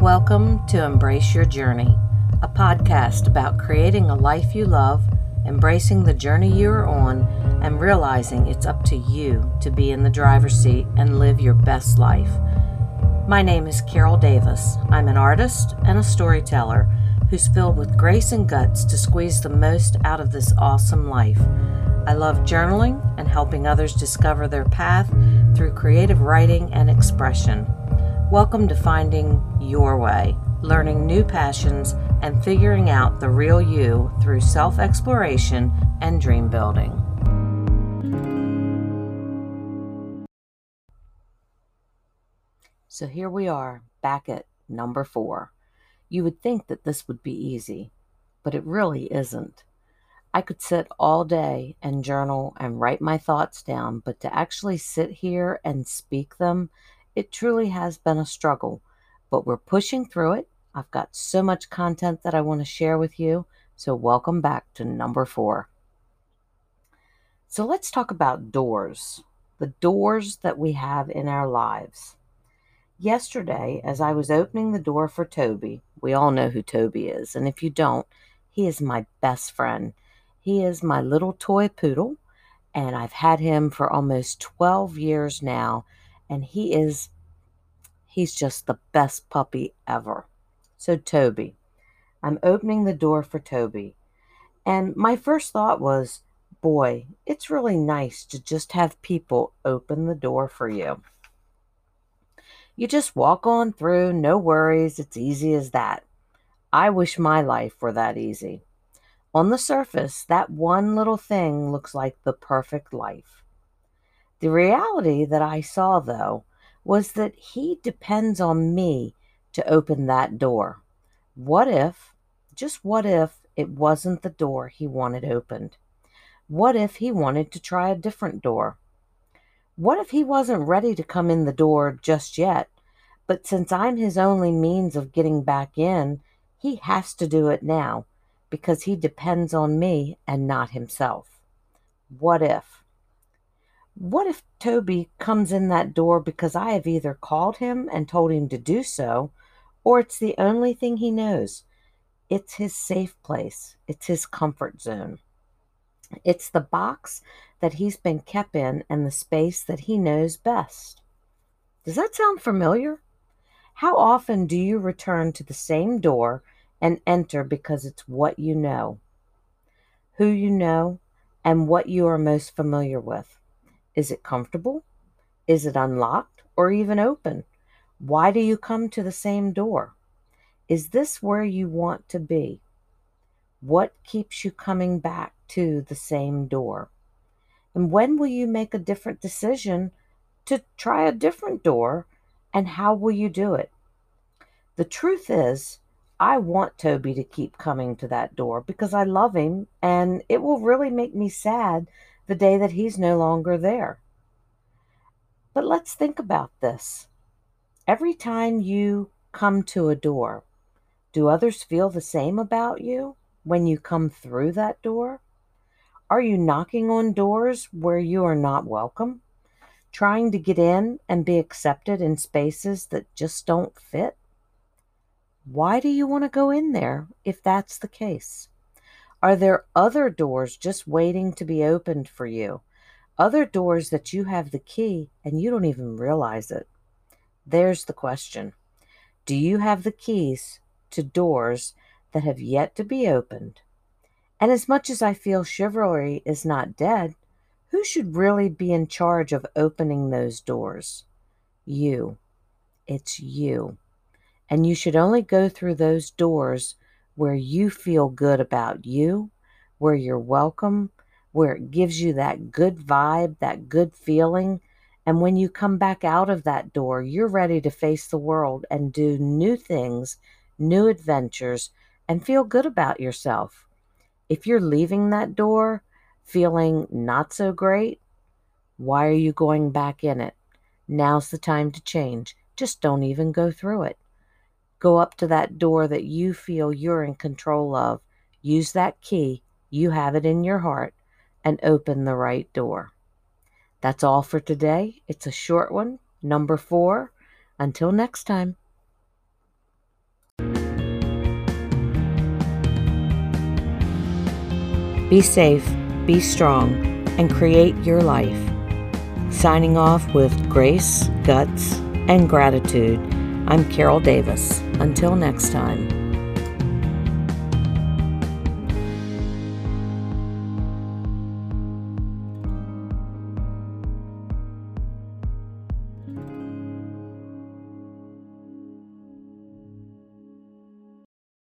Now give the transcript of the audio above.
Welcome to Embrace Your Journey, a podcast about creating a life you love, embracing the journey you are on, and realizing it's up to you to be in the driver's seat and live your best life. My name is Carol Davis. I'm an artist and a storyteller who's filled with grace and guts to squeeze the most out of this awesome life. I love journaling and helping others discover their path through creative writing and expression. Welcome to finding your way, learning new passions, and figuring out the real you through self exploration and dream building. So here we are, back at number four. You would think that this would be easy, but it really isn't. I could sit all day and journal and write my thoughts down, but to actually sit here and speak them it truly has been a struggle, but we're pushing through it. I've got so much content that I want to share with you. So, welcome back to number four. So, let's talk about doors the doors that we have in our lives. Yesterday, as I was opening the door for Toby, we all know who Toby is, and if you don't, he is my best friend. He is my little toy poodle, and I've had him for almost 12 years now and he is he's just the best puppy ever. So Toby, I'm opening the door for Toby. And my first thought was, boy, it's really nice to just have people open the door for you. You just walk on through, no worries, it's easy as that. I wish my life were that easy. On the surface, that one little thing looks like the perfect life. The reality that I saw, though, was that he depends on me to open that door. What if, just what if, it wasn't the door he wanted opened? What if he wanted to try a different door? What if he wasn't ready to come in the door just yet, but since I'm his only means of getting back in, he has to do it now because he depends on me and not himself? What if? What if Toby comes in that door because I have either called him and told him to do so, or it's the only thing he knows? It's his safe place, it's his comfort zone. It's the box that he's been kept in and the space that he knows best. Does that sound familiar? How often do you return to the same door and enter because it's what you know, who you know, and what you are most familiar with? Is it comfortable? Is it unlocked or even open? Why do you come to the same door? Is this where you want to be? What keeps you coming back to the same door? And when will you make a different decision to try a different door? And how will you do it? The truth is, I want Toby to keep coming to that door because I love him, and it will really make me sad the day that he's no longer there. But let's think about this. Every time you come to a door, do others feel the same about you when you come through that door? Are you knocking on doors where you are not welcome? Trying to get in and be accepted in spaces that just don't fit? Why do you want to go in there if that's the case? Are there other doors just waiting to be opened for you? Other doors that you have the key and you don't even realize it? There's the question Do you have the keys to doors that have yet to be opened? And as much as I feel chivalry is not dead, who should really be in charge of opening those doors? You. It's you. And you should only go through those doors where you feel good about you, where you're welcome, where it gives you that good vibe, that good feeling. And when you come back out of that door, you're ready to face the world and do new things, new adventures, and feel good about yourself. If you're leaving that door feeling not so great, why are you going back in it? Now's the time to change. Just don't even go through it. Go up to that door that you feel you're in control of. Use that key. You have it in your heart and open the right door. That's all for today. It's a short one, number four. Until next time. Be safe, be strong, and create your life. Signing off with grace, guts, and gratitude I'm Carol Davis. Until next time.